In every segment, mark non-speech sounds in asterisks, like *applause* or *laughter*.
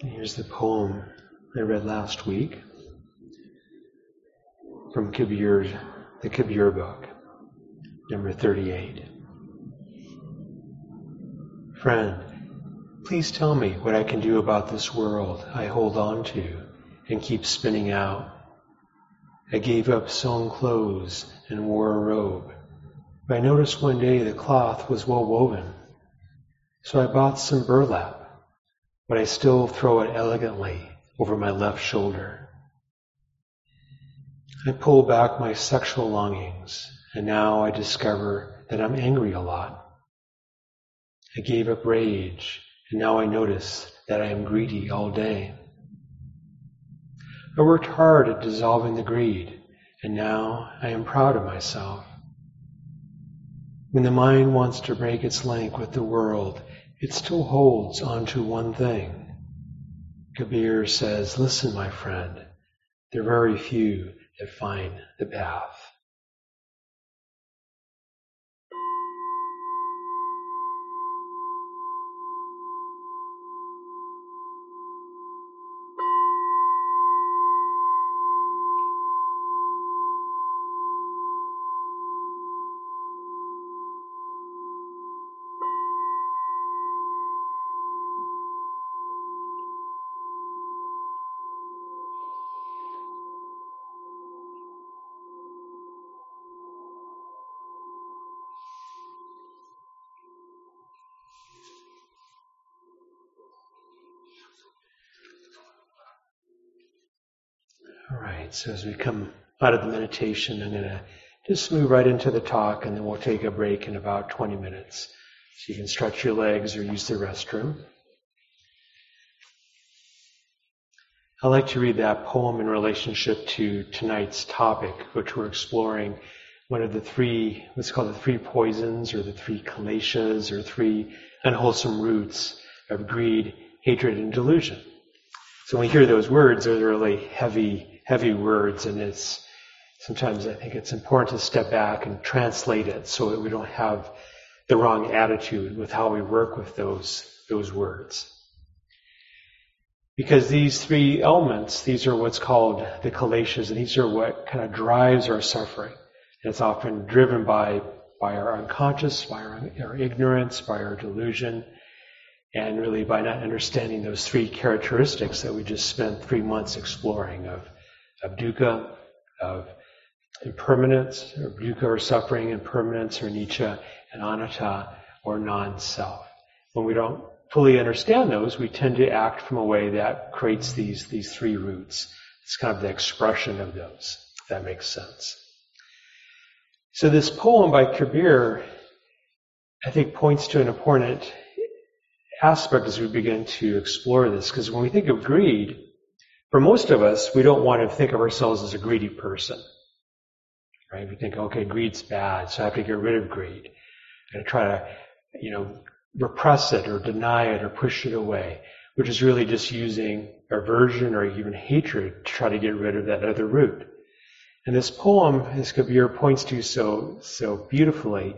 Here's the poem I read last week from Kabir, the Kabir book, number 38. Friend, please tell me what I can do about this world I hold on to and keep spinning out. I gave up sewn clothes and wore a robe. But I noticed one day the cloth was well woven. So I bought some burlap but I still throw it elegantly over my left shoulder. I pull back my sexual longings, and now I discover that I'm angry a lot. I gave up rage, and now I notice that I am greedy all day. I worked hard at dissolving the greed, and now I am proud of myself. When the mind wants to break its link with the world, it still holds onto one thing. Kabir says, listen, my friend, there are very few that find the path. All right, so as we come out of the meditation, I'm going to just move right into the talk and then we'll take a break in about 20 minutes. So you can stretch your legs or use the restroom. I'd like to read that poem in relationship to tonight's topic, which we're exploring one of the three, what's called the three poisons or the three kileshas or three unwholesome roots of greed, hatred, and delusion. So when we hear those words, they're really heavy heavy words, and it's sometimes I think it's important to step back and translate it so that we don't have the wrong attitude with how we work with those those words. Because these three elements, these are what's called the kileshas, and these are what kind of drives our suffering. And it's often driven by by our unconscious, by our, our ignorance, by our delusion, and really by not understanding those three characteristics that we just spent three months exploring of of dukkha, of impermanence, or dukkha or suffering, impermanence, or anicca, and anatta, or non-self. When we don't fully understand those, we tend to act from a way that creates these, these three roots. It's kind of the expression of those, if that makes sense. So this poem by Kabir, I think, points to an important aspect as we begin to explore this, because when we think of greed, for most of us, we don't want to think of ourselves as a greedy person. Right? We think, okay, greed's bad, so I have to get rid of greed. And try to, you know, repress it or deny it or push it away, which is really just using aversion or even hatred to try to get rid of that other root. And this poem, as Kabir points to so, so beautifully,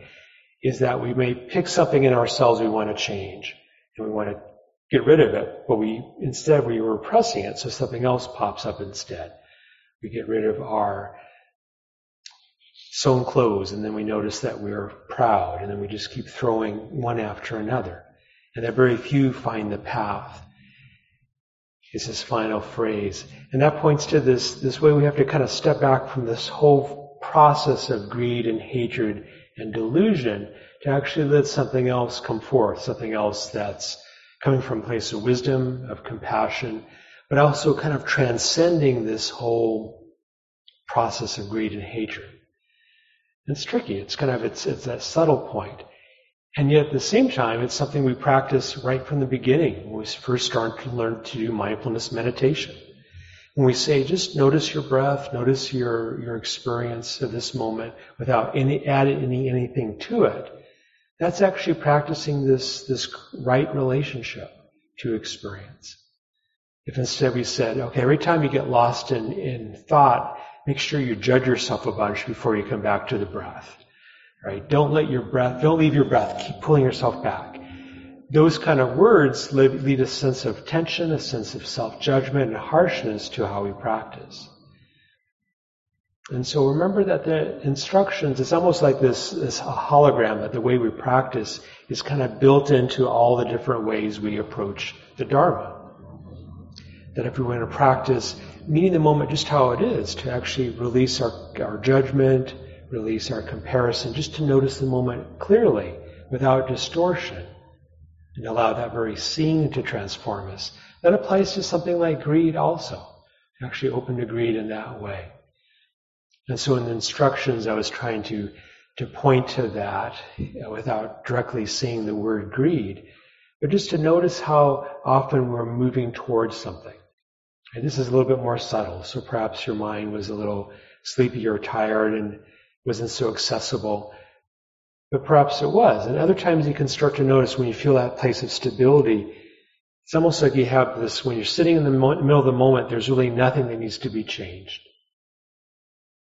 is that we may pick something in ourselves we want to change, and we want to get rid of it, but we instead we were repressing it, so something else pops up instead. We get rid of our sewn clothes, and then we notice that we're proud, and then we just keep throwing one after another. And that very few find the path. Is this final phrase. And that points to this, this way we have to kind of step back from this whole process of greed and hatred and delusion to actually let something else come forth, something else that's coming from a place of wisdom, of compassion, but also kind of transcending this whole process of greed and hatred. It's tricky. It's kind of it's it's that subtle point. And yet at the same time, it's something we practice right from the beginning when we first start to learn to do mindfulness meditation. When we say, just notice your breath, notice your, your experience of this moment without any adding any, anything to it, that's actually practicing this, this right relationship to experience. If instead we said, okay, every time you get lost in, in thought, make sure you judge yourself a bunch before you come back to the breath. Right? Don't let your breath, don't leave your breath, keep pulling yourself back. those kind of words lead a sense of tension, a sense of self-judgment and harshness to how we practice. And so remember that the instructions, it's almost like this, this hologram that the way we practice is kind of built into all the different ways we approach the Dharma. That if we want to practice meeting the moment just how it is, to actually release our, our judgment, release our comparison, just to notice the moment clearly without distortion and allow that very seeing to transform us. That applies to something like greed also. Actually open to greed in that way. And so in the instructions, I was trying to, to point to that without directly seeing the word greed, but just to notice how often we're moving towards something. And this is a little bit more subtle, so perhaps your mind was a little sleepy or tired and wasn't so accessible. But perhaps it was. And other times you can start to notice when you feel that place of stability, it's almost like you have this, when you're sitting in the middle of the moment, there's really nothing that needs to be changed.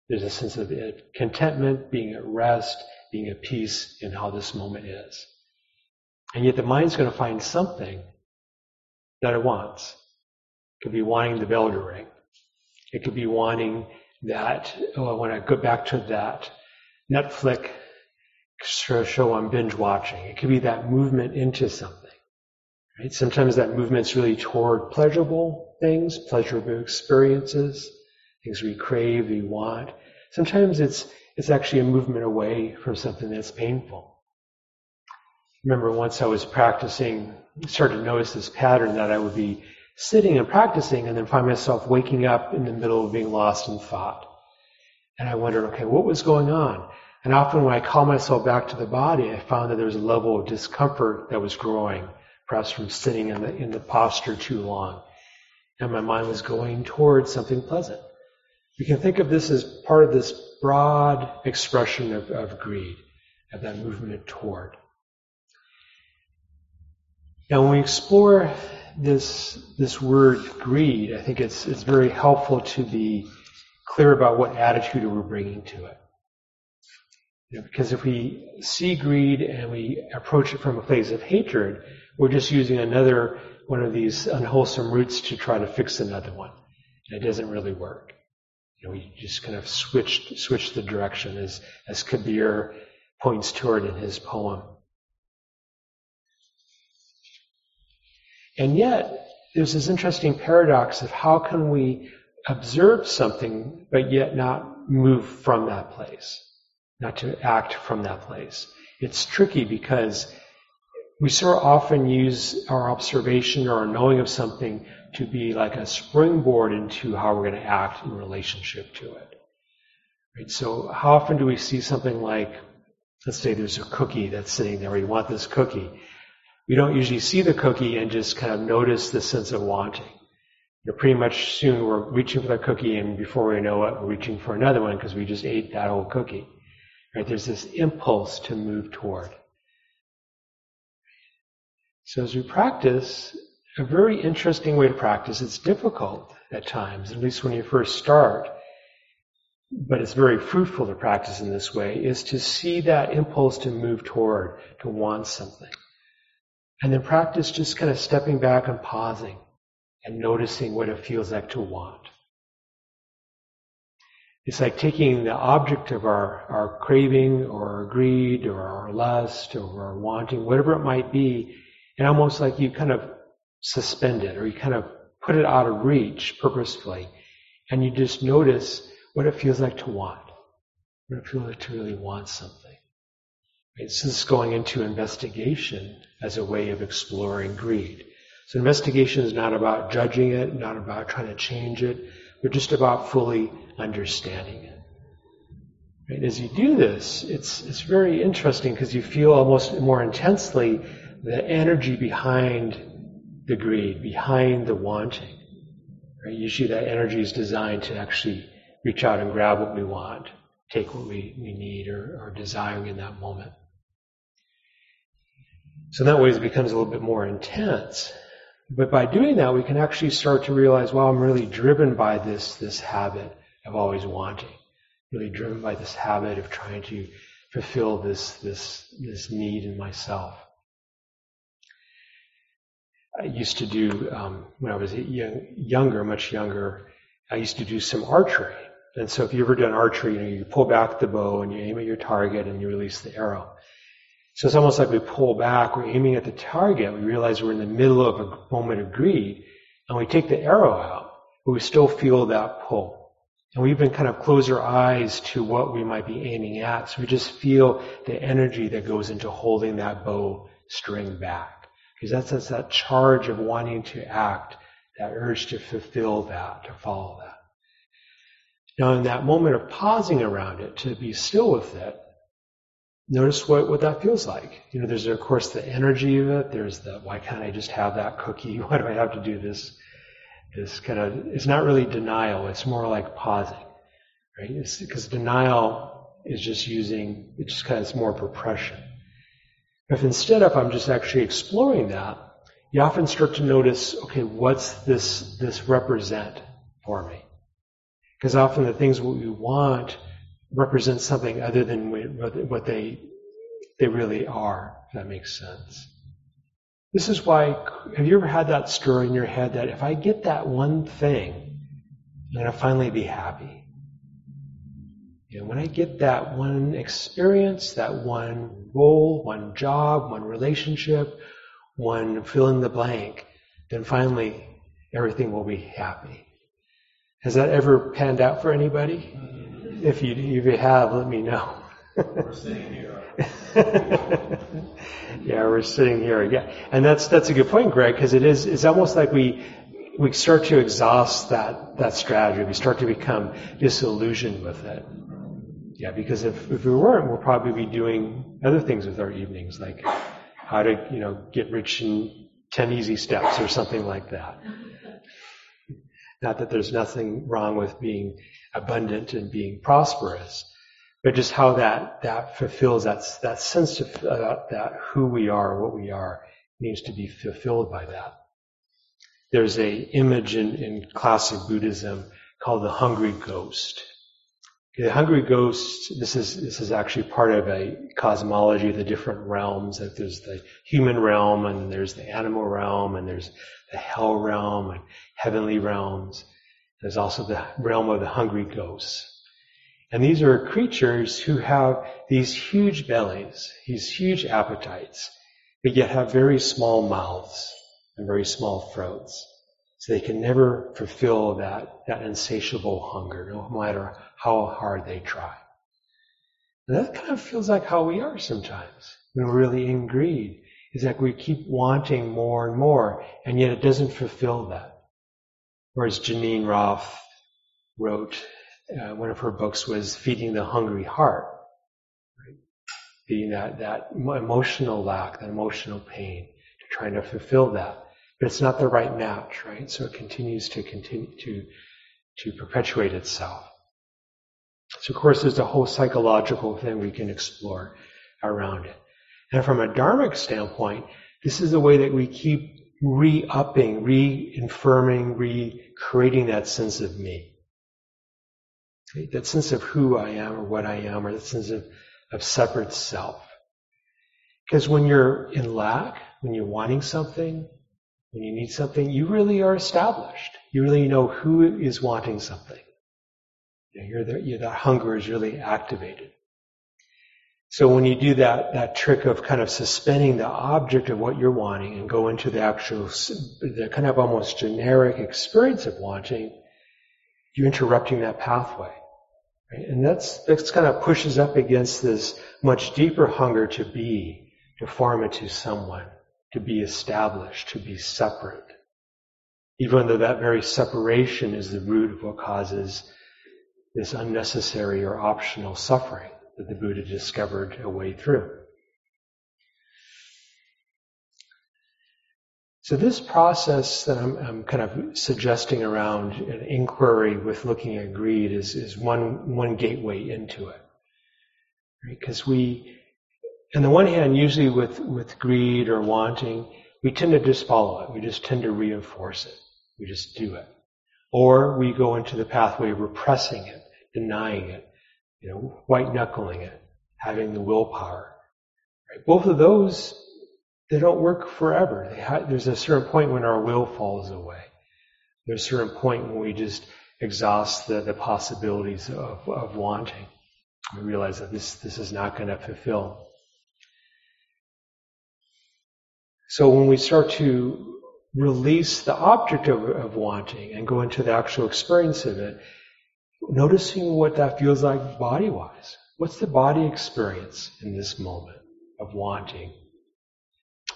There's a sense of uh, contentment, being at rest, being at peace in how this moment is. And yet the mind's going to find something that it wants. It could be wanting the bell to ring. It could be wanting that, oh, I want to go back to that Netflix show I'm binge watching. It could be that movement into something. Right? Sometimes that movement's really toward pleasurable things, pleasurable experiences things we crave, we want. Sometimes it's, it's actually a movement away from something that's painful. Remember once I was practicing, started to notice this pattern that I would be sitting and practicing and then find myself waking up in the middle of being lost in thought. And I wondered, okay, what was going on? And often when I call myself back to the body, I found that there was a level of discomfort that was growing, perhaps from sitting in the, in the posture too long. And my mind was going towards something pleasant. We can think of this as part of this broad expression of, of greed, of that movement toward. Now, when we explore this this word greed, I think it's it's very helpful to be clear about what attitude we're bringing to it. You know, because if we see greed and we approach it from a place of hatred, we're just using another one of these unwholesome roots to try to fix another one. And it doesn't really work. Know, we just kind of switched switched the direction as as Kabir points toward in his poem. And yet, there's this interesting paradox of how can we observe something but yet not move from that place, not to act from that place. It's tricky because we so often use our observation or our knowing of something to be like a springboard into how we're going to act in relationship to it. Right? So how often do we see something like, let's say there's a cookie that's sitting there, we want this cookie. We don't usually see the cookie and just kind of notice the sense of wanting. You know, pretty much soon we're reaching for the cookie and before we know it, we're reaching for another one because we just ate that whole cookie. Right? There's this impulse to move toward. So as we practice, a very interesting way to practice. It's difficult at times, at least when you first start, but it's very fruitful to practice in this way, is to see that impulse to move toward, to want something. And then practice just kind of stepping back and pausing and noticing what it feels like to want. It's like taking the object of our, our craving or our greed or our lust or our wanting, whatever it might be, and almost like you kind of suspend it or you kind of put it out of reach purposefully and you just notice what it feels like to want, what it feels like to really want something. So this is going into investigation as a way of exploring greed. So investigation is not about judging it, not about trying to change it, but just about fully understanding it. Right? As you do this, it's, it's very interesting because you feel almost more intensely the energy behind the greed, behind the wanting. Right? Usually that energy is designed to actually reach out and grab what we want, take what we, we need or are desiring in that moment. So in that way it becomes a little bit more intense. But by doing that, we can actually start to realize, well, I'm really driven by this, this habit of always wanting. Really driven by this habit of trying to fulfill this, this, this need in myself. I used to do um, when I was young, younger, much younger. I used to do some archery, and so if you ever done archery, you know, you pull back the bow and you aim at your target and you release the arrow. So it's almost like we pull back, we're aiming at the target, we realize we're in the middle of a moment of greed, and we take the arrow out, but we still feel that pull. And we even kind of close our eyes to what we might be aiming at. So we just feel the energy that goes into holding that bow string back. Because that's, that's that charge of wanting to act, that urge to fulfill that, to follow that. Now in that moment of pausing around it, to be still with it, notice what, what that feels like. You know, there's of course the energy of it, there's the, why can't I just have that cookie? *laughs* Why do I have to do this? is kind of, it's not really denial, it's more like pausing, right? Because denial is just using, it's just kind of, it's more repression. If instead of I'm just actually exploring that, you often start to notice, okay, what's this, this represent for me? Because often the things we want represent something other than what they, they really are, if that makes sense. This is why, have you ever had that story in your head that if I get that one thing, I'm going to finally be happy? You know, when I get that one experience, that one role, one job, one relationship, one fill in the blank, then finally everything will be happy. Has that ever panned out for anybody? Mm-hmm. If you, if you have, let me know. We're sitting here. *laughs* yeah, we're sitting here. Yeah, and that's that's a good point, Greg, because it is. It's almost like we we start to exhaust that that strategy. We start to become disillusioned with it. Yeah, because if if we weren't, we'll probably be doing other things with our evenings, like how to you know get rich in ten easy steps or something like that. Not that there's nothing wrong with being abundant and being prosperous but just how that that fulfills that that sense of uh, that who we are, what we are, needs to be fulfilled by that. There's a image in, in classic Buddhism called the hungry ghost. The hungry ghost. This is this is actually part of a cosmology of the different realms. That there's the human realm, and there's the animal realm, and there's the hell realm, and heavenly realms. There's also the realm of the hungry ghosts. And these are creatures who have these huge bellies, these huge appetites, but yet have very small mouths and very small throats. So they can never fulfill that, that insatiable hunger, no matter how hard they try. And that kind of feels like how we are sometimes when we're really in greed. Is like we keep wanting more and more, and yet it doesn't fulfill that. Whereas Geneen Roth wrote uh, one of her books was Feeding the Hungry Heart. Right? Feeding that, that emotional lack, that emotional pain, trying to fulfill that. But it's not the right match, right? So it continues to continue to, to perpetuate itself. So of course there's a whole psychological thing we can explore around it. And from a dharmic standpoint, this is the way that we keep re-upping, re-infirming, re-creating that sense of me. That sense of who I am or what I am, or that sense of, of separate self. Because when you're in lack, when you're wanting something, when you need something, you really are established. You really know who is wanting something. You know, the, that hunger is really activated. So when you do that, that trick of kind of suspending the object of what you're wanting and go into the actual, the kind of almost generic experience of wanting, you're interrupting that pathway. Right? And that's, that's kind of pushes up against this much deeper hunger to be, to form into someone, to be established, to be separate. Even though that very separation is the root of what causes this unnecessary or optional suffering that the Buddha discovered a way through. So this process that I'm, I'm, kind of suggesting around an inquiry with looking at greed is, is one, one gateway into it. Because right? we, on the one hand, usually with, with greed or wanting, we tend to just follow it. We just tend to reinforce it. We just do it. Or we go into the pathway of repressing it, denying it, you know, white knuckling it, having the willpower. Right? Both of those they don't work forever. Ha- there's a certain point when our will falls away. There's a certain point when we just exhaust the, the possibilities of, of wanting. We realize that this, this is not going to fulfill. So when we start to release the object of, of wanting and go into the actual experience of it, noticing what that feels like body wise. What's the body experience in this moment of wanting?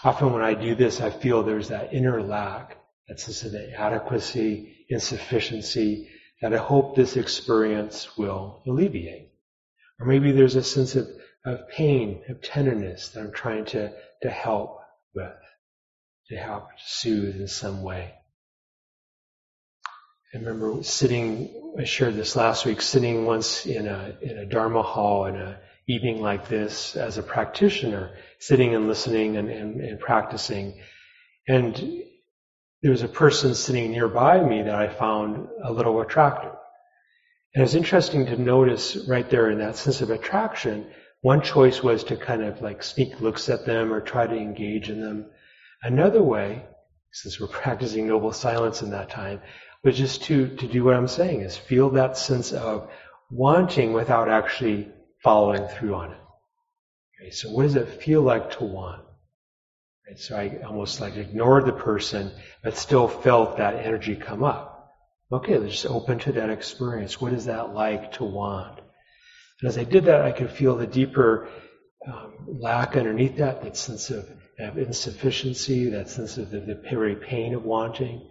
Often when I do this, I feel there's that inner lack, that sense of inadequacy, insufficiency, that I hope this experience will alleviate. Or maybe there's a sense of, of pain, of tenderness that I'm trying to, to help with, to help soothe in some way. I remember sitting, I shared this last week, sitting once in a, in a Dharma hall in a evening like this as a practitioner, sitting and listening and, and, and practicing. And there was a person sitting nearby me that I found a little attractive. And it was interesting to notice right there in that sense of attraction, one choice was to kind of like sneak looks at them or try to engage in them. Another way, since we're *laughs* practicing noble silence in that time, was just to, to do what I'm saying, is feel that sense of wanting without actually following through on it. Okay, so what does it feel like to want? Right, so I almost like ignored the person, but still felt that energy come up. Okay, just open to that experience. What is that like to want? And as I did that, I could feel the deeper um, lack underneath that, that sense of, insufficiency, that sense of the, the very pain of wanting.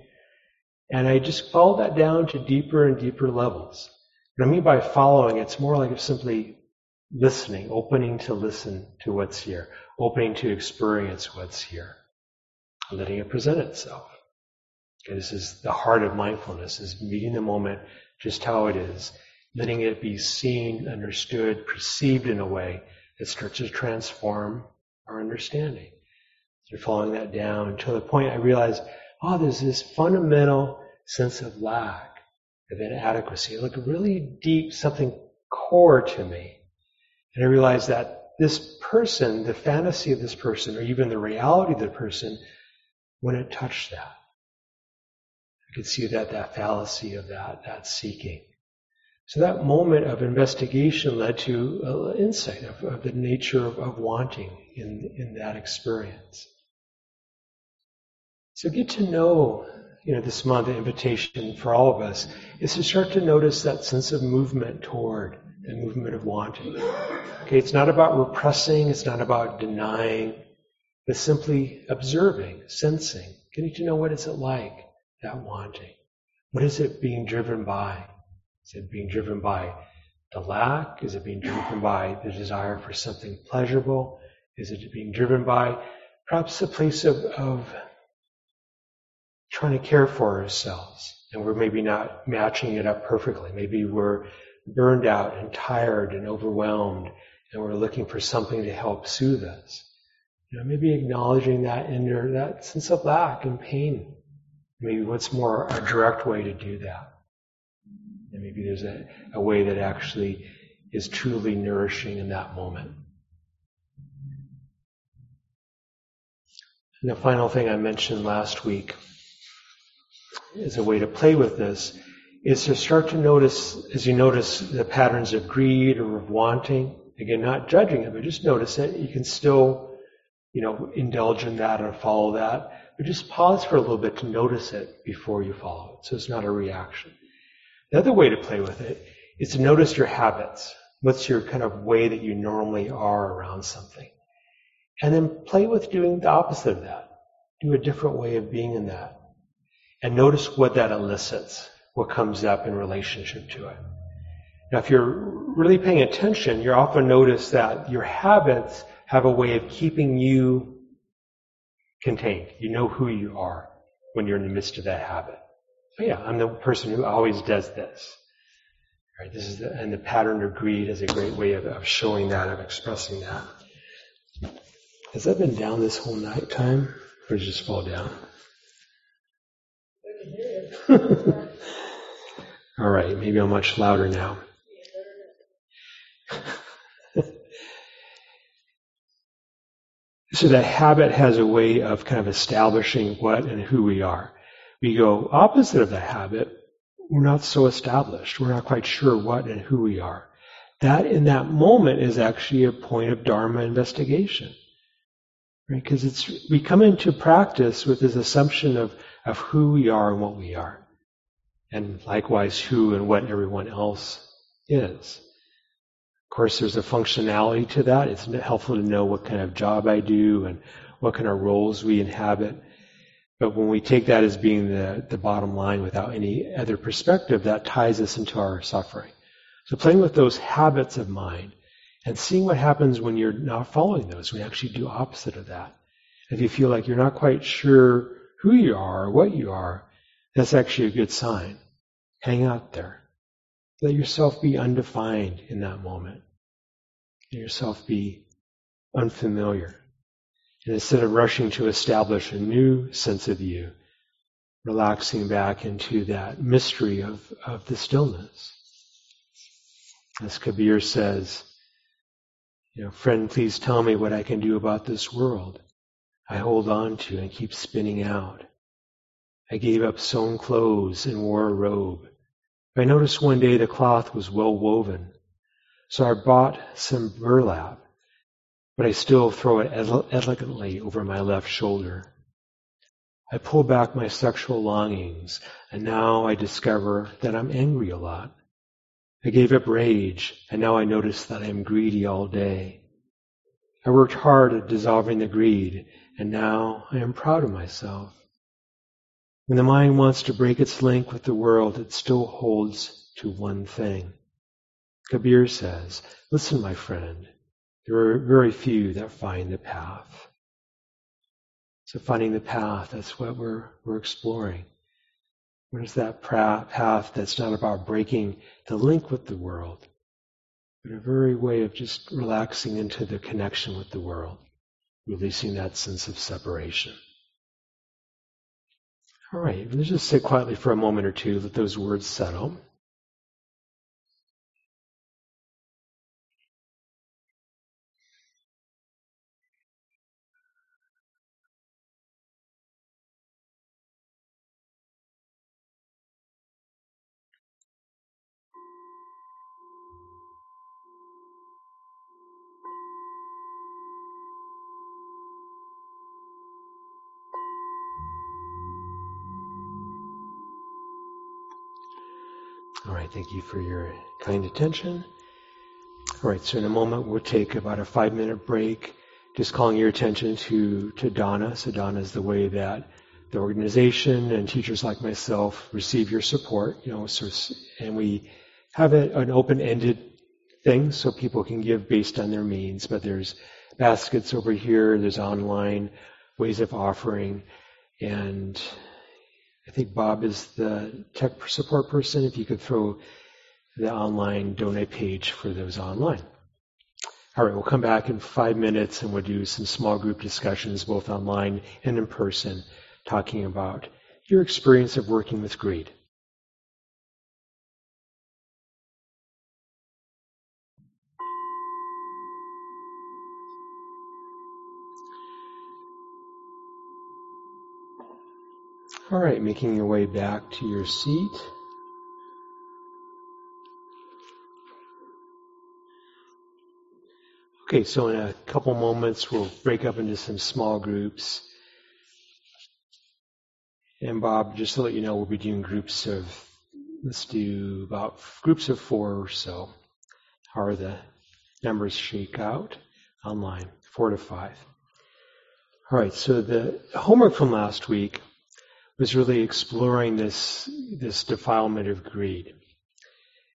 And I just followed that down to deeper and deeper levels. What I mean by following, it's more like simply listening, opening to listen to what's here, opening to experience what's here, letting it present itself. Okay, this is the heart of mindfulness, is meeting the moment just how it is, letting it be seen, understood, perceived in a way that starts to transform our understanding. So following that down until the point I realized, oh, there's this fundamental sense of lack, of inadequacy, like a really deep, something core to me. And I realized that this person, the fantasy of this person, or even the reality of the person, wouldn't touch that. I could see that, that fallacy of that, that seeking. So that moment of investigation led to uh, insight of, of, the nature of, of wanting in, in that experience. So get to know, you know, this month, the invitation for all of us is to start to notice that sense of movement toward the movement of wanting. Okay, it's not about repressing, it's not about denying, but simply observing, sensing, getting to know what is it like, that wanting. What is it being driven by? Is it being driven by the lack? Is it being driven by the desire for something pleasurable? Is it being driven by perhaps a place of, of trying to care for ourselves? And we're maybe not matching it up perfectly. Maybe we're burned out and tired and overwhelmed, and we're looking for something to help soothe us. You know, maybe acknowledging that inner, that sense of lack and pain. Maybe what's more a direct way to do that? And maybe there's a, a way that actually is truly nourishing in that moment. And the final thing I mentioned last week is a way to play with this is to start to notice, as you notice the patterns of greed or of wanting, again, not judging it, but just notice it. You can still, you know, indulge in that or follow that, but just pause for a little bit to notice it before you follow it. So it's not a reaction. The other way to play with it is to notice your habits. What's your kind of way that you normally are around something? And then play with doing the opposite of that. Do a different way of being in that. And notice what that elicits what comes up in relationship to it. Now, if you're really paying attention, you'll often notice that your habits have a way of keeping you contained. You know who you are when you're in the midst of that habit. Oh yeah, I'm the person who always does this. Right, this is the, and the pattern of greed is a great way of, of showing that, of expressing that. Has that been down this whole night time? Or it just fall down? *laughs* All right, maybe I'm much louder now. So that habit has a way of kind of establishing what and who we are. We go opposite of the habit, we're not so established. We're not quite sure what and who we are. That in that moment is actually a point of Dharma investigation. Right? Because it's, we come into practice with this assumption of, of who we are and what we are. And likewise, who and what everyone else is. Of course, there's a functionality to that. It's helpful to know what kind of job I do and what kind of roles we inhabit. But when we take that as being the, the bottom line without any other perspective, that ties us into our suffering. So playing with those habits of mind and seeing what happens when you're not following those, you actually do opposite of that. If you feel like you're not quite sure who you are or what you are, that's actually a good sign. Hang out there. Let yourself be undefined in that moment. Let yourself be unfamiliar. And instead of rushing to establish a new sense of you, relaxing back into that mystery of, of the stillness. As Kabir says, you know, friend, please tell me what I can do about this world. I hold on to and keep spinning out. I gave up sewn clothes and wore a robe. I noticed one day the cloth was well woven, so I bought some burlap but I still throw it elegantly over my left shoulder. I pull back my sexual longings, and now I discover that I'm angry a lot. I gave up rage, and now I notice that I am greedy all day. I worked hard at dissolving the greed, and now I am proud of myself. When the mind wants to break its link with the world, it still holds to one thing. Kabir says, Listen, my friend, there are very few that find the path. So finding the path, that's what we're, we're exploring. What is that path that's not about breaking the link with the world, but a very way of just relaxing into the connection with the world, releasing that sense of separation. All right, let's just sit quietly for a moment or two, let those words settle. Thank you for your kind attention. All right, so in a moment we'll take about a five minute break, just calling your attention to, to Dana. So Dana is the way that the organization and teachers like myself receive your support, you know, so, and we have a, an open-ended thing so people can give based on their means, but there's baskets over here, there's online ways of offering, and I think Bob is the tech support person. If you could throw the online donate page for those online. All right, we'll come back in five minutes and we'll do some small group discussions, both online and in person, talking about your experience of working with greed. All right, making your way back to your seat. Okay, so in a couple moments we'll break up into some small groups. And Bob, just to let you know, we'll be doing groups of, let's do about groups of four or so. How are the numbers shake out online? Four to five. All right, so the homework from last week was really exploring this, this defilement of greed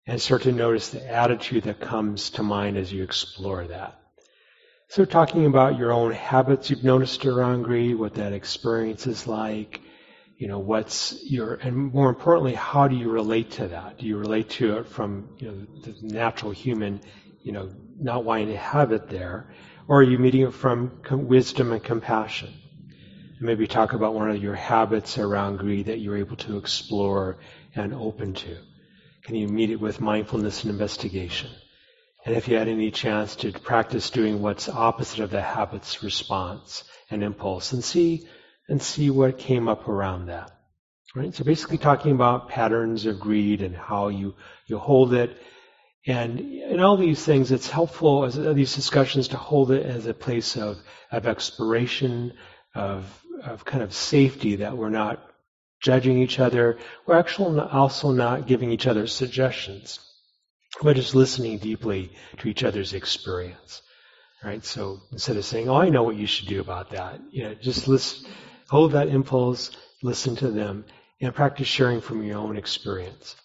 and start to notice the attitude that comes to mind as you explore that. So talking about your own habits you've noticed around greed, what that experience is like, you know, what's your, and more importantly, how do you relate to that? Do you relate to it from, you know, the natural human, you know, not wanting to have it there? Or are you meeting it from wisdom and compassion? Maybe talk about one of your habits around greed that you're able to explore and open to. Can you meet it with mindfulness and investigation? And if you had any chance to practice doing what's opposite of the habit's response and impulse and see and see what came up around that. Right? So basically talking about patterns of greed and how you, you hold it. And in all these things, it's helpful as these discussions to hold it as a place of, of exploration, of, of kind of safety that we're not judging each other. We're actually also not giving each other suggestions. We're just listening deeply to each other's experience. Right? So instead of saying, "Oh, I know what you should do about that," you know, just listen, hold that impulse, listen to them, and practice sharing from your own experience.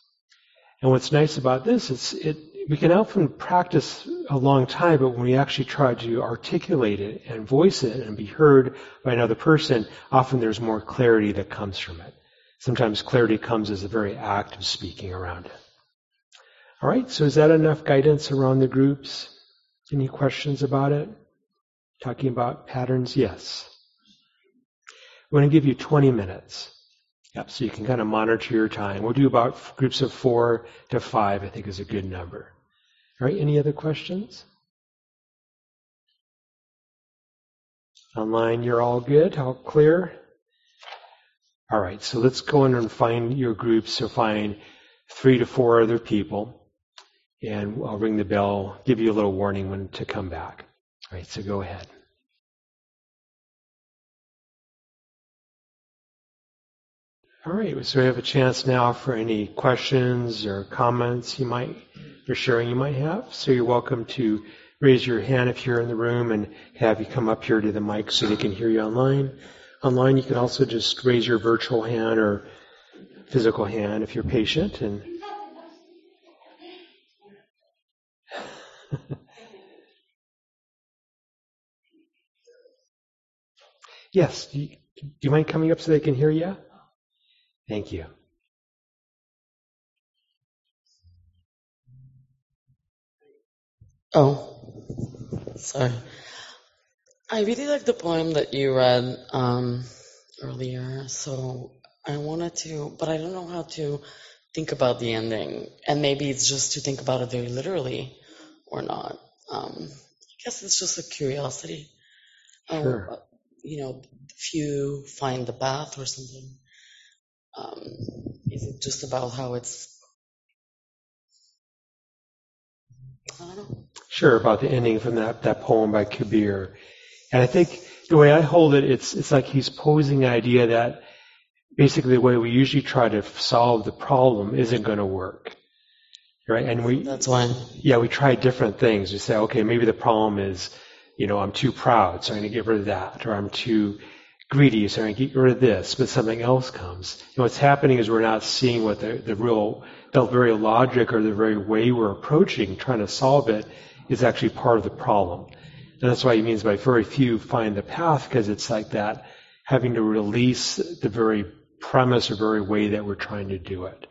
And what's nice about this is it we can often practice a long time, but when we actually try to articulate it and voice it and be heard by another person, often there's more clarity that comes from it. Sometimes clarity comes as a very act of speaking around it. All right, so is that enough guidance around the groups? Any questions about it? Talking about patterns? Yes. We're going to give you 20 minutes. Yep, so you can kind of monitor your time. We'll do about groups of four to five, I think is a good number. All right, any other questions? Online, you're all good? All clear? All right, so let's go in and find your groups. So find three to four other people and I'll ring the bell, give you a little warning when to come back. All right, so go ahead. All right, so we have a chance now for any questions or comments you might, or sharing you might have. So you're welcome to raise your hand if you're in the room and have you come up here to the mic so they can hear you online. Online, you can also just raise your virtual hand or physical hand if you're patient and *laughs* yes. Do you, do you mind coming up so they can hear you? Thank you. Oh, sorry. I really like the poem that you read um, earlier, so I wanted to, but I don't know how to think about the ending. And maybe it's just to think about it very literally or not. Um, I guess it's just a curiosity. Um, sure. you know, if you find the path or something, um, is it just about how it's? I don't know. Sure, about the ending from that, that poem by Kabir. And I think the way I hold it, it's, it's like he's posing the idea that basically the way we usually try to solve the problem isn't going to work. Right? And we, that's why. Yeah, we try different things. We say, okay, maybe the problem is, you know, I'm too proud, so I'm going to get rid of that. Or I'm too greedy, going to get rid of this. But something else comes. And what's happening is we're not seeing what the, the real, the very logic or the very way we're approaching trying to solve it is actually part of the problem. And that's why he means by very few find the path, because it's like that having to release the very premise or very way that we're trying to do it.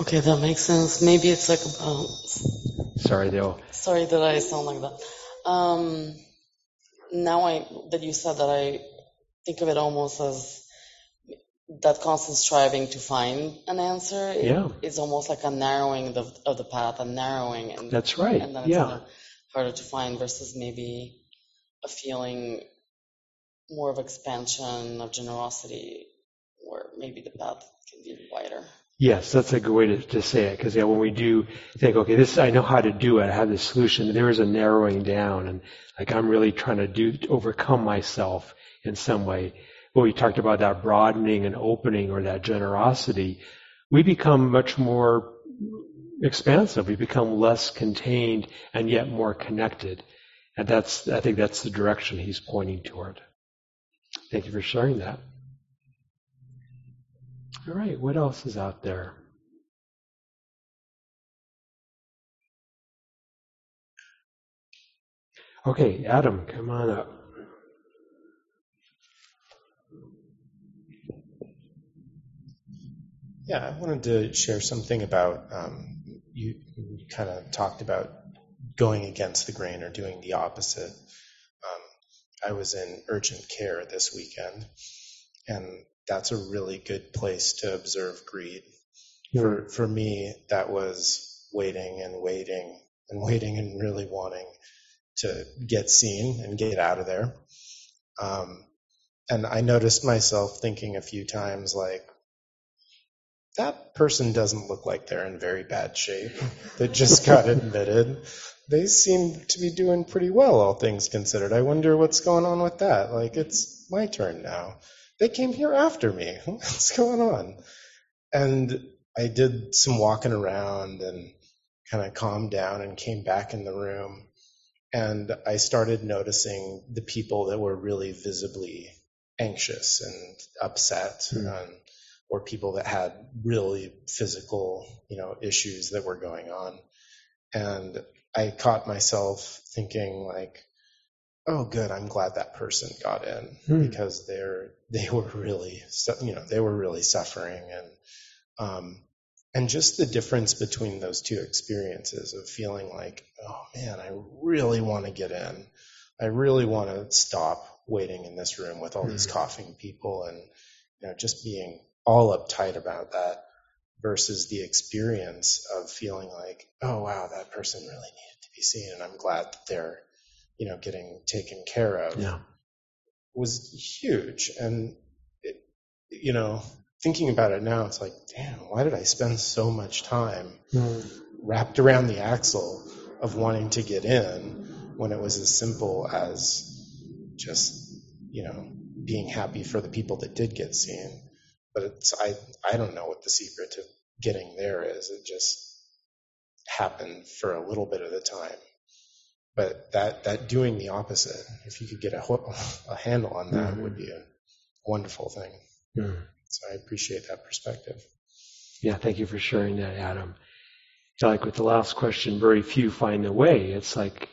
Okay, that makes sense. Maybe it's like a about. Sorry, though. Sorry that I sound like that. Um, now I that you said that, I think of it almost as that constant striving to find an answer. Yeah. It's almost like a narrowing of the, of the path, a narrowing. And, That's right. And then it's yeah. harder to find versus maybe a feeling more of expansion of generosity, where maybe the path can be wider. Yes, that's a good way to, to say it. Because yeah, when we do think, okay, this I know how to do it, I have the solution. There is a narrowing down, and like I'm really trying to do overcome myself in some way. When we talked about that broadening and opening or that generosity, we become much more expansive. We become less contained and yet more connected. And that's, I think that's the direction he's pointing toward. Thank you for sharing that. All right, what else is out there? Okay, Adam, come on up. Yeah, I wanted to share something about um, you, you kind of talked about going against the grain or doing the opposite. Um, I was in urgent care this weekend, and that's a really good place to observe greed. For for me, that was waiting and waiting and waiting and really wanting to get seen and get out of there. Um, and I noticed myself thinking a few times, like, that person doesn't look like they're in very bad shape. *laughs* They just got admitted. They seem to be doing pretty well, all things considered. I wonder what's going on with that. Like, it's my turn now. They came here after me. *laughs* What's going on? And I did some walking around and kind of calmed down and came back in the room. And I started noticing the people that were really visibly anxious and upset. Mm or people that had really physical, you know, issues that were going on. And I caught myself thinking like, oh, good, I'm glad that person got in hmm. because they're they were really, you know, they were really suffering and um, and just the difference between those two experiences of feeling like, oh man, I really want to get in. I really want to stop waiting in this room with all these hmm. coughing people and you know just being all uptight about that versus the experience of feeling like, oh wow, that person really needed to be seen, and I'm glad that they're, you know, getting taken care of. Yeah. Was huge, and it, you know, thinking about it now, it's like, damn, why did I spend so much time mm. wrapped around the axle of wanting to get in when it was as simple as just, you know, being happy for the people that did get seen but it's I I don't know what the secret to getting there is. It just happened for a little bit of the time. But that that doing the opposite, if you could get a, a handle on that, mm-hmm. would be a wonderful thing. Mm-hmm. So I appreciate that perspective. Yeah, thank you for sharing that, Adam. Like with the last question, very few find the way. It's like,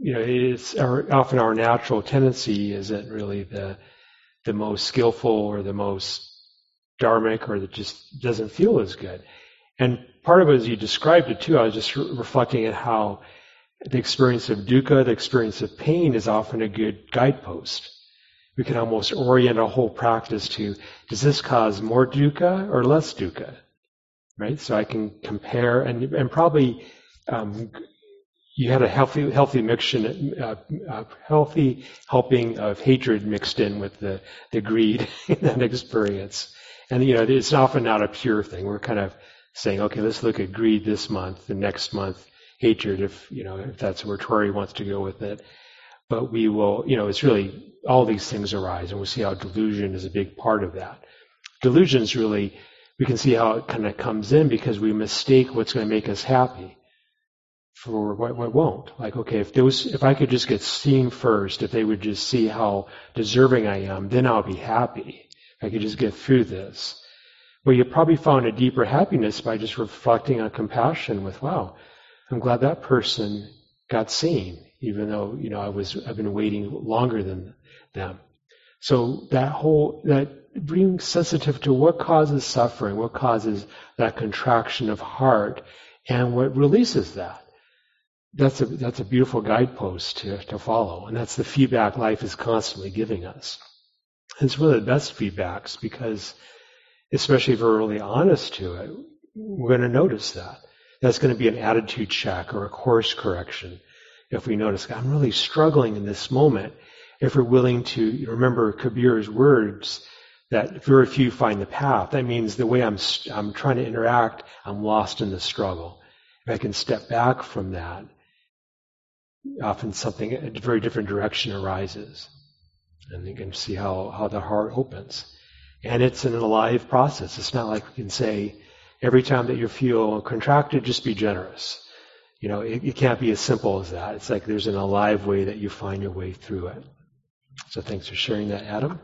you know, it's our, often our natural tendency isn't really the the most skillful or the most dharmic or that just doesn't feel as good. And part of it, as you described it too, I was just re- reflecting at how the experience of dukkha, the experience of pain is often a good guidepost. We can almost orient a whole practice to, does this cause more dukkha or less dukkha? Right? So I can compare and, and probably, um, you had a healthy, healthy mixture, uh, uh, healthy helping of hatred mixed in with the, the greed *laughs* in that experience. And, you know, it's often not a pure thing. We're kind of saying, okay, let's look at greed this month, and next month, hatred, if, you know, if that's where Tori wants to go with it. But we will, you know, it's really, all these things arise, and we'll see how delusion is a big part of that. Delusion is really, we can see how it kind of comes in because we mistake what's going to make us happy for what, what won't. Like, okay, if those, if I could just get seen first, if they would just see how deserving I am, then I'll be happy. I could just get through this. Well, you probably found a deeper happiness by just reflecting on compassion with, wow, I'm glad that person got seen, even though, you know, I was, I've been waiting longer than them. So that whole, that being sensitive to what causes suffering, what causes that contraction of heart, and what releases that. That's a, that's a beautiful guidepost to, to follow. And that's the feedback life is constantly giving us. It's one of the best feedbacks because, especially if we're really honest to it, we're going to notice that. That's going to be an attitude check or a course correction. If we notice, I'm really struggling in this moment, if we're willing to remember Kabir's words that very few find the path, that means the way I'm, I'm trying to interact, I'm lost in the struggle. If I can step back from that, often something, a very different direction arises. And you can see how, how the heart opens. And it's an alive process. It's not like we can say, every time that you feel contracted, just be generous. You know, it, it can't be as simple as that. It's like there's an alive way that you find your way through it. So thanks for sharing that, Adam.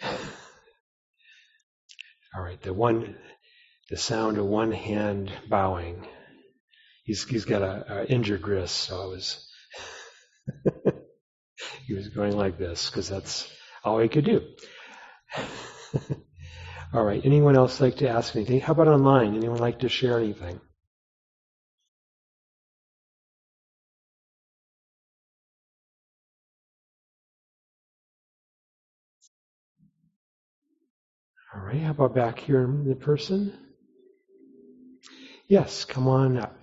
*sighs* All right, the one, the sound of one hand bowing. He's he's got a, a injured wrist, so I was. *laughs* he was going like this because that's all he could do. *laughs* All right. Anyone else like to ask anything? How about online? Anyone like to share anything? All right. How about back here in the person? Yes. Come on up.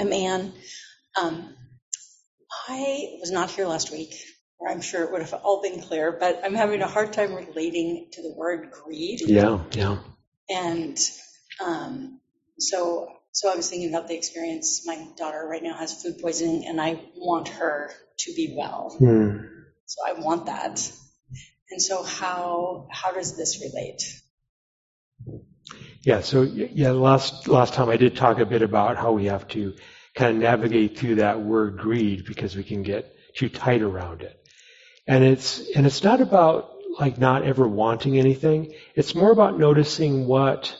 I'm Anne. Um, I was not here last week, or I'm sure it would have all been clear, but I'm having a hard time relating to the word greed. Yeah, yeah. And um, so, so I was thinking about the experience. My daughter right now has food poisoning, and I want her to be well. Hmm. So I want that. And so, how how does this relate? Yeah, so yeah, last last time I did talk a bit about how we have to kind of navigate through that word greed because we can get too tight around it. And it's and it's not about like not ever wanting anything. It's more about noticing what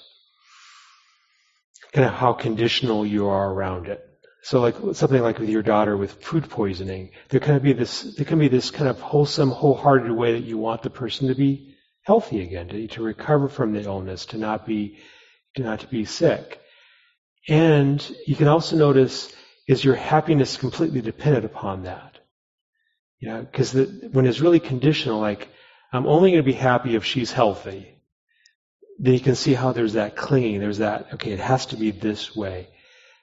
kind of how conditional you are around it. So like something like with your daughter with food poisoning, there can be this there can be this kind of wholesome, wholehearted way that you want the person to be healthy again, to, to recover from the illness, to not be to not to be sick. And you can also notice is your happiness completely dependent upon that? You know, because when it's really conditional, like I'm only going to be happy if she's healthy, then you can see how there's that clinging. There's that okay, it has to be this way.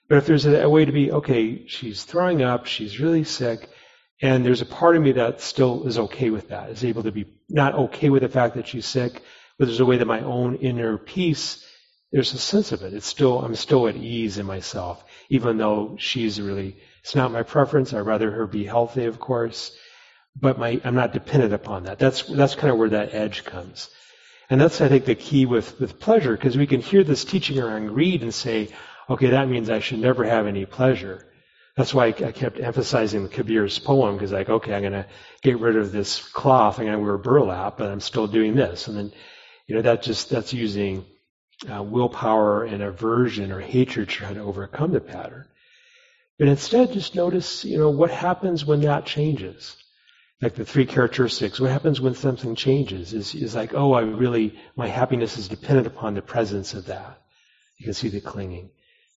But if there's a, a way to be okay, she's throwing up, she's really sick, and there's a part of me that still is okay with that, is able to be not okay with the fact that she's sick, but there's a way that my own inner peace, there's a sense of it. It's still, I'm still at ease in myself, even though she's really, it's not my preference. I'd rather her be healthy, of course, but my, I'm not dependent upon that. That's, that's kind of where that edge comes. And that's, I think, the key with, with pleasure, because we can hear this teaching around greed and say, okay, that means I should never have any pleasure. That's why I kept emphasizing Kabir's poem, because like, okay, I'm to get rid of this cloth, I'm to wear burlap, but I'm still doing this. And then, you know, that just, that's using uh, willpower and aversion or hatred trying to overcome the pattern. But instead, just notice, you know, what happens when that changes. Like the three characteristics, what happens when something changes is, is like, oh, I really, my happiness is dependent upon the presence of that. You can see the clinging.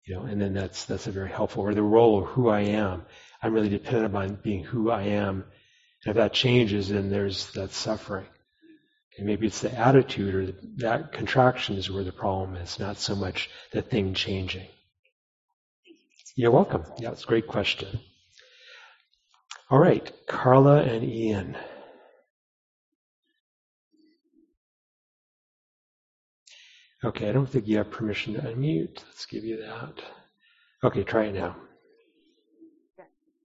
You know, and then that's that's a very helpful. Or the role of who I am. I'm really dependent upon being who I am. And if that changes, then there's that suffering. And maybe it's the attitude or that contraction is where the problem is, not so much the thing changing. You're welcome. Yeah, it's a great question. All right, Carla and Ian. Okay, I don't think you have permission to unmute. Let's give you that. Okay, try it now.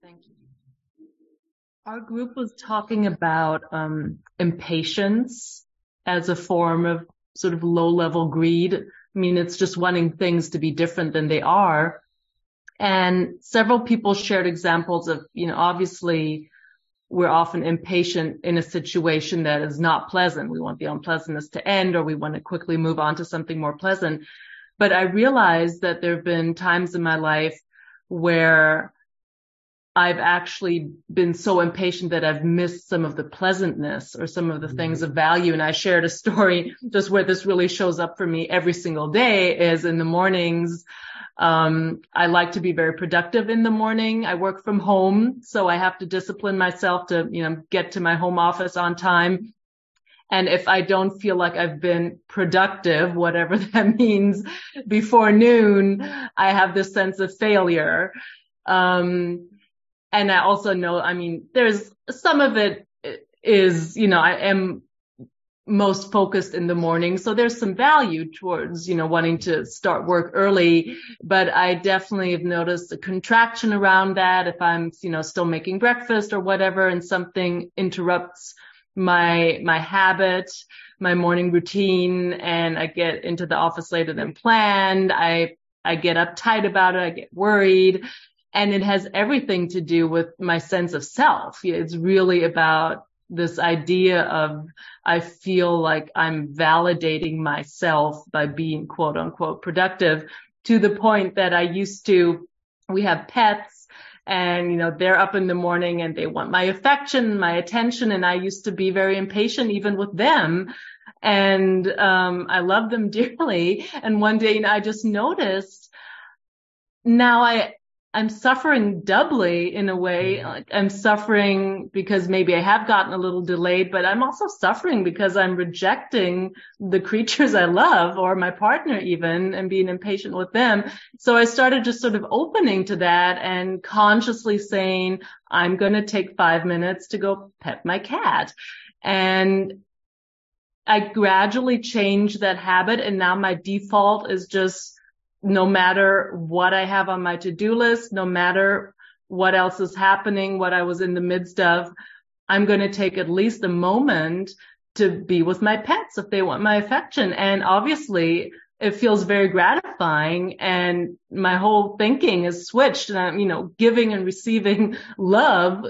thank you. Our group was talking about um, impatience as a form of sort of low level greed. I mean, it's just wanting things to be different than they are. And several people shared examples of, you know, obviously we're often impatient in a situation that is not pleasant. We want the unpleasantness to end or we want to quickly move on to something more pleasant. But I realized that there have been times in my life where I've actually been so impatient that I've missed some of the pleasantness or some of the mm-hmm. things of value. And I shared a story just where this really shows up for me every single day is in the mornings. Um, I like to be very productive in the morning. I work from home, so I have to discipline myself to, you know, get to my home office on time. And if I don't feel like I've been productive, whatever *laughs* that means, before noon, I have this sense of failure. Um, and I also know, I mean, there's some of it is, you know, I am most focused in the morning. So there's some value towards, you know, wanting to start work early, but I definitely have noticed a contraction around that if I'm, you know, still making breakfast or whatever and something interrupts my, my habit, my morning routine and I get into the office later than planned. I, I get uptight about it. I get worried and it has everything to do with my sense of self. It's really about this idea of I feel like I'm validating myself by being quote unquote productive to the point that I used to, we have pets and, you know, they're up in the morning and they want my affection, my attention. And I used to be very impatient even with them. And, um, I love them *laughs* dearly. And one day, you know, I just noticed now I, I'm suffering doubly in a way. Mm-hmm. Like I'm suffering because maybe I have gotten a little delayed, but I'm also suffering because I'm rejecting the creatures I love or my partner even and being impatient with them. So I started just sort of opening to that and consciously saying, I'm going to take five minutes to go pet my cat. And I gradually changed that habit and now my default is just no matter what I have on my to-do list, no matter what else is happening, what I was in the midst of, I'm going to take at least a moment to be with my pets if they want my affection. And obviously it feels very gratifying and my whole thinking is switched and I'm, you know, giving and receiving *laughs* love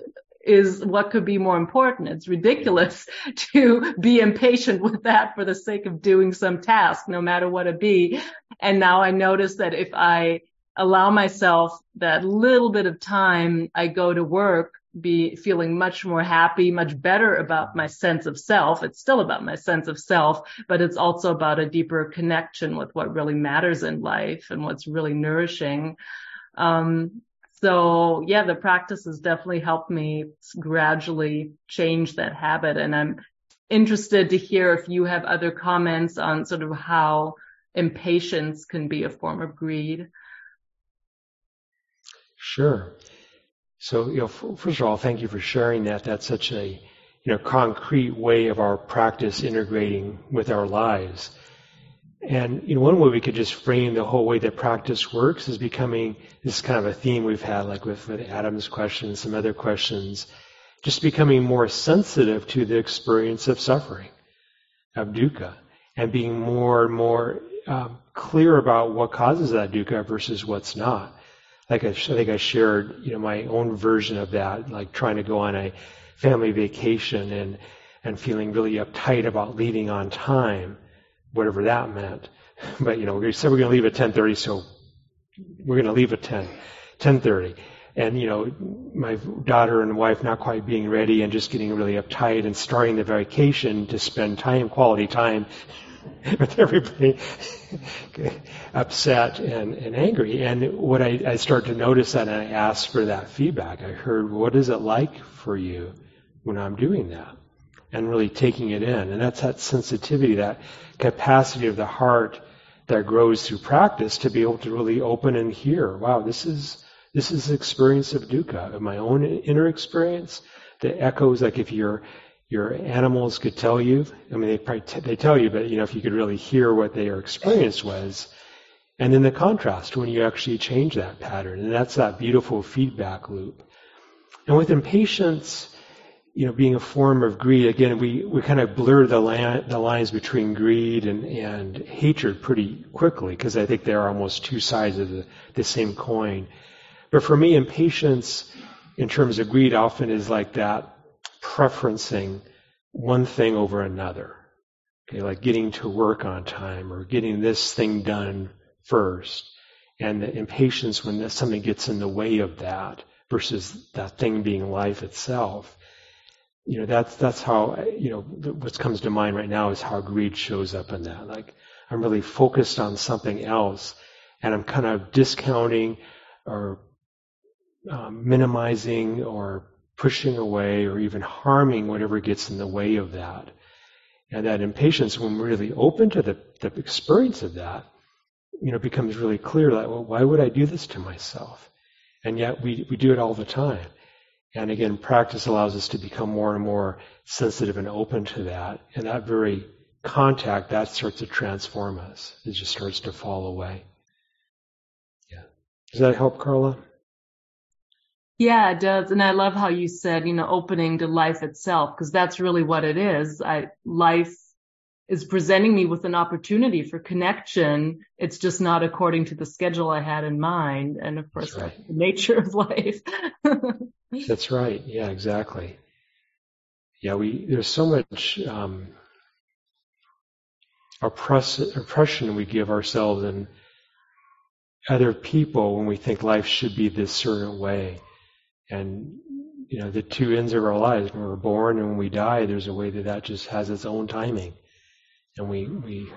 is what could be more important. It's ridiculous *laughs* to be impatient with that for the sake of doing some task, no matter what it be. And now I notice that if I allow myself that little bit of time, I go to work be feeling much more happy, much better about my sense of self. It's still about my sense of self, but it's also about a deeper connection with what really matters in life and what's really nourishing. Um, so yeah, the practice has definitely helped me gradually change that habit. And I'm interested to hear if you have other comments on sort of how impatience can be a form of greed. Sure. So, you know, first of all, thank you for sharing that. That's such a, you know, concrete way of our practice integrating with our lives. And you know, one way we could just frame the whole way that practice works is becoming this is kind of a theme we've had, like with, Adam's questions, some other questions, just becoming more sensitive to the experience of suffering, of dukkha, and being more and more um, clear about what causes that dukkha versus what's not. Like I, I think I shared, you know, my own version of that, like trying to go on a family vacation and and feeling really uptight about leaving on time whatever that meant. *laughs* But you know, we said we're going to leave at 10:30, so we're going to leave at 10, 10:30. And you know, my daughter and wife not quite being ready and just getting really uptight and starting the vacation to spend time, quality time *laughs* with everybody *laughs* upset and, and angry. And what I, I started to notice that and I asked for that feedback. I heard, what is it like for you when I'm doing that? And really taking it in. And that's that sensitivity, that capacity of the heart that grows through practice to be able to really open and hear, wow, this is this is the experience of dukkha, of my own inner experience. The echoes, like if your your animals could tell you, I mean, they probably t- they tell you, but you know, if you could really hear what their experience was, and then the contrast when you actually change that pattern, and that's that beautiful feedback loop. And with impatience, you know, being a form of greed, again, we, we kind of blur the, the lines between greed and, and hatred pretty quickly because I think they're almost two sides of the, the same coin. But for me, impatience in terms of greed often is like that preferencing one thing over another. Okay, like getting to work on time or getting this thing done first. And the impatience when something gets in the way of that versus that thing being life itself you know, that's that's how you know what comes to mind right now is how greed shows up in that. Like I'm really focused on something else, and I'm kind of discounting or um, minimizing or pushing away or even harming whatever gets in the way of that. And that impatience, when we're really open to the, the experience of that, you know, becomes really clear. Like, well, why would I do this to myself? And yet we we do it all the time. And again, practice allows us to become more and more sensitive and open to that. And that very contact, that starts to transform us. It just starts to fall away. Yeah. Does that help, Carla? Yeah, it does. And I love how you said, you know, opening to life itself, because that's really what it is. I, life is presenting me with an opportunity for connection. It's just not according to the schedule I had in mind. And of course, right. the nature of life. *laughs* That's right. Yeah, exactly. Yeah, we there's so much um, oppress, oppression we give ourselves and other people when we think life should be this certain way. And you know, the two ends of our lives, when we're born and when we die, there's a way that that just has its own timing, and we we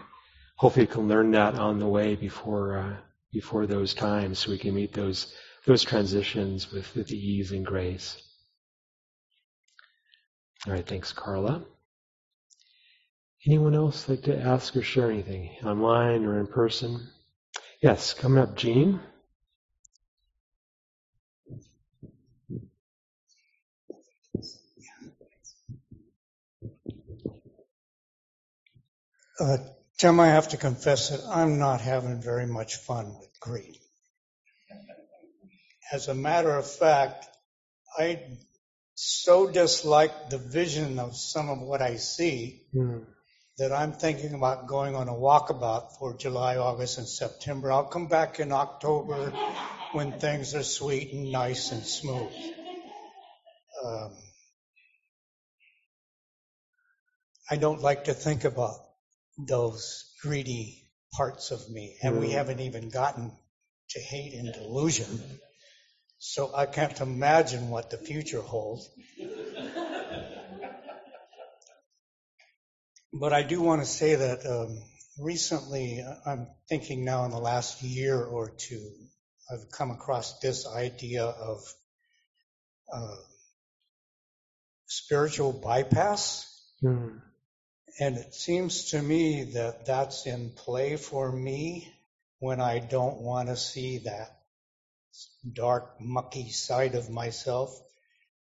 hopefully can learn that on the way before uh, before those times, so we can meet those those transitions with, with ease and grace. All right, thanks, Carla. Anyone else like to ask or share anything online or in person? Yes, coming up, Jean. Tim, I have to confess that I'm not having very much fun with greed. As a matter of fact, I so dislike the vision of some of what I see mm. that I'm thinking about going on a walkabout for July, August, and September. I'll come back in October when things are sweet and nice and smooth. Um, I don't like to think about those greedy parts of me, and mm. we haven't even gotten to hate and delusion. So I can't imagine what the future holds. but I do want to say that um, recently, I'm thinking now in the last year or two, I've come across this idea of uh, spiritual bypass. Mm. And it seems to me that that's in play for me when I don't want to see that dark, mucky side of myself,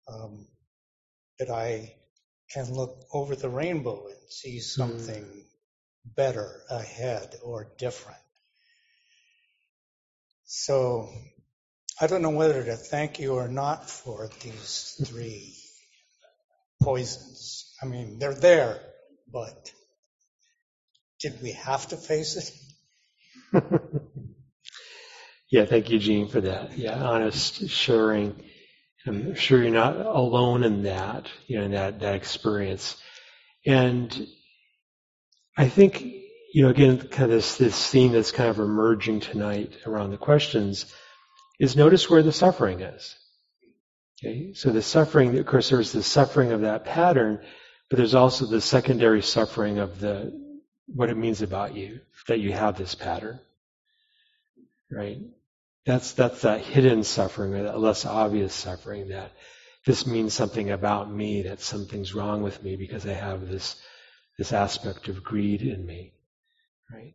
um, that I can look over the rainbow and see something mm. better ahead or different. So I don't know whether to thank you or not for these three poisons. I mean, they're there, but did we have to face it? *laughs* Yeah, thank you, Jean, for that. Yeah, honest sharing. I'm sure you're not alone in that, you know, in that, that experience. And I think, you know, again, kind of this, this theme that's kind of emerging tonight around the questions is notice where the suffering is. Okay, so the suffering, of course, there's the suffering of that pattern, but there's also the secondary suffering of the what it means about you that you have this pattern right? That's that's that hidden suffering, that less obvious suffering. That this means something about me. That something's wrong with me because I have this this aspect of greed in me, right?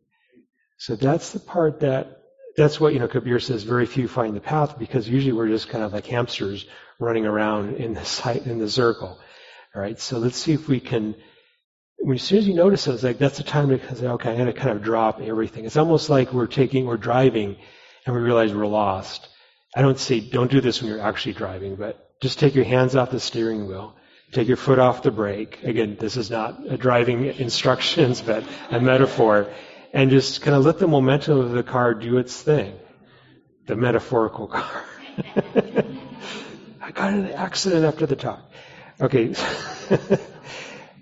So that's the part that that's what you know. Kabir says very few find the path because usually we're just kind of like hamsters running around in the *laughs* site in the circle. All right. So let's see if we can. When as soon as you notice it, it's like that's the time to say, okay, I'm going to kind of drop everything. It's almost like we're taking, we're driving and we realize we're lost. I don't say don't do this when you're actually driving, but just take your hands off the steering wheel. Take your foot off the brake. Again, this is not a driving *laughs* instructions, but a metaphor. And just kind of let the momentum of the car do its thing. The metaphorical *laughs* car. *laughs* I got in an accident after the talk. Okay. *laughs*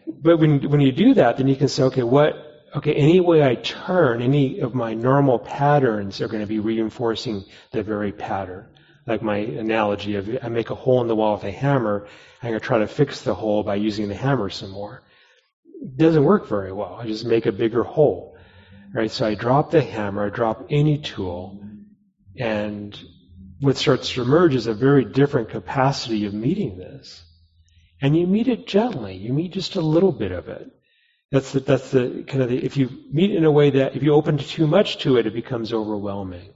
but when, when you do that, then you can say, okay, what, okay, any way I turn, any of my normal patterns are going to be reinforcing the very pattern. Like my analogy of I make a hole in the wall with a hammer, I'm going to try to fix the hole by using the hammer some more. It doesn't work very well. I just make a bigger hole. Right? So I drop the hammer, I drop any tool, and what starts to emerge is a very different capacity of meeting this. And you meet it gently. You meet just a little bit of it. That's the, that's the kind of the, if you meet in a way that if you open too much to it, it becomes overwhelming.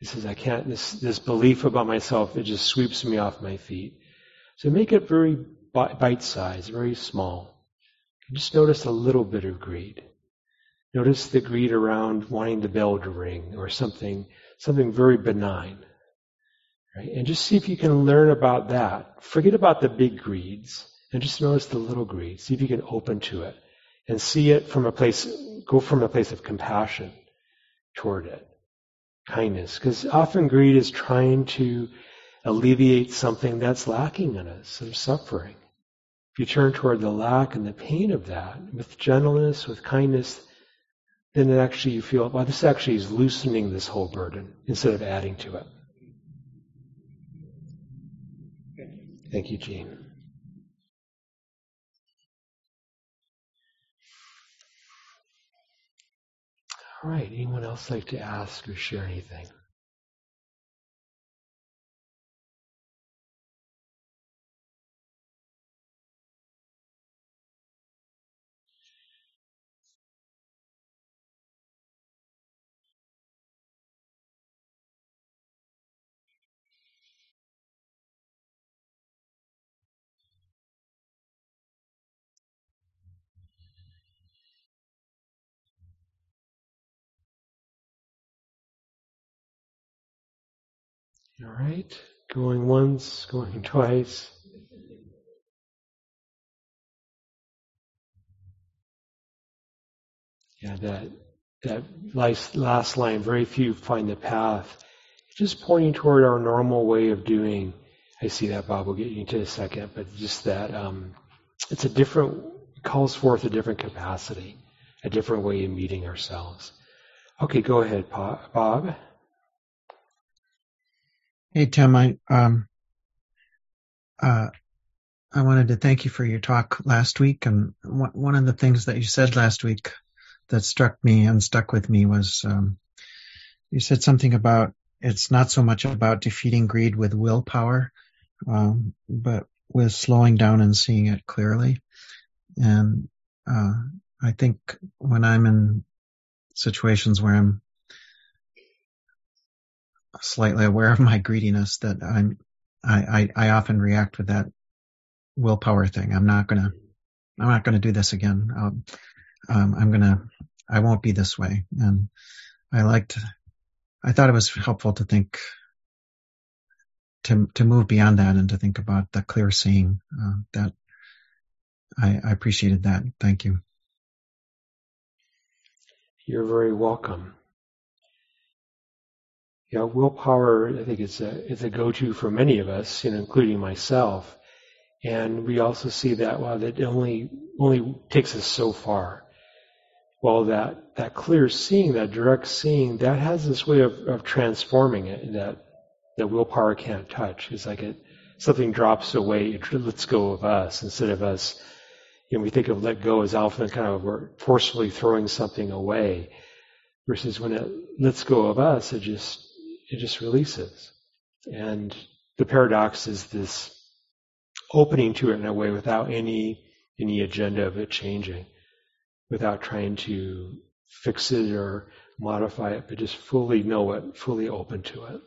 He says, I can't, this, this belief about myself, it just sweeps me off my feet. So make it very bite sized, very small. Just notice a little bit of greed. Notice the greed around wanting the bell to ring or something, something very benign. Right? And just see if you can learn about that. Forget about the big greeds and just notice the little greed. See if you can open to it and see it from a place, go from a place of compassion toward it, kindness. Because often greed is trying to alleviate something that's lacking in us, some suffering. If you turn toward the lack and the pain of that with gentleness, with kindness, then it actually you feel, well, this actually is loosening this whole burden instead of adding to it. Thank you, Jean. All right. Anyone else like to ask or share anything? All right. Going once, going twice. Yeah, that that last line, very few find the path. Just pointing toward our normal way of doing. I see that, Bob. We'll get you into a second, but just that um, it's a different, calls forth a different capacity, a different way of meeting ourselves. Okay, go ahead, Bob. Hey, Tim. I um, uh, I wanted to thank you for your talk last week, and one of the things that you said last week that struck me and stuck with me was um, you said something about it's not so much about defeating greed with willpower, um, but with slowing down and seeing it clearly. And uh, I think when I'm in situations where I'm slightly aware of my greediness, that I'm I, I, I often react with that willpower thing. I'm not gonna I'm not gonna do this again. Um, I'm gonna I won't be this way. And I liked I thought it was helpful to think to to move beyond that and to think about the clear seeing uh, that I, I appreciated that. Thank you. You're very welcome. Yeah, willpower, I think, it's a, is a go-to for many of us, you know, including myself. And we also see that, well, that only, only takes us so far. Well, that, that clear seeing, that direct seeing, that has this way of, of transforming it that, that willpower can't touch. It's like it, something drops away, it lets go of us instead of us, you know, we think of let go as often kind of we're forcefully throwing something away versus when it lets go of us, it just, it just releases. And the paradox is this opening to it in a way without any, any agenda of it changing without trying to fix it or modify it, but just fully know it, fully open to it.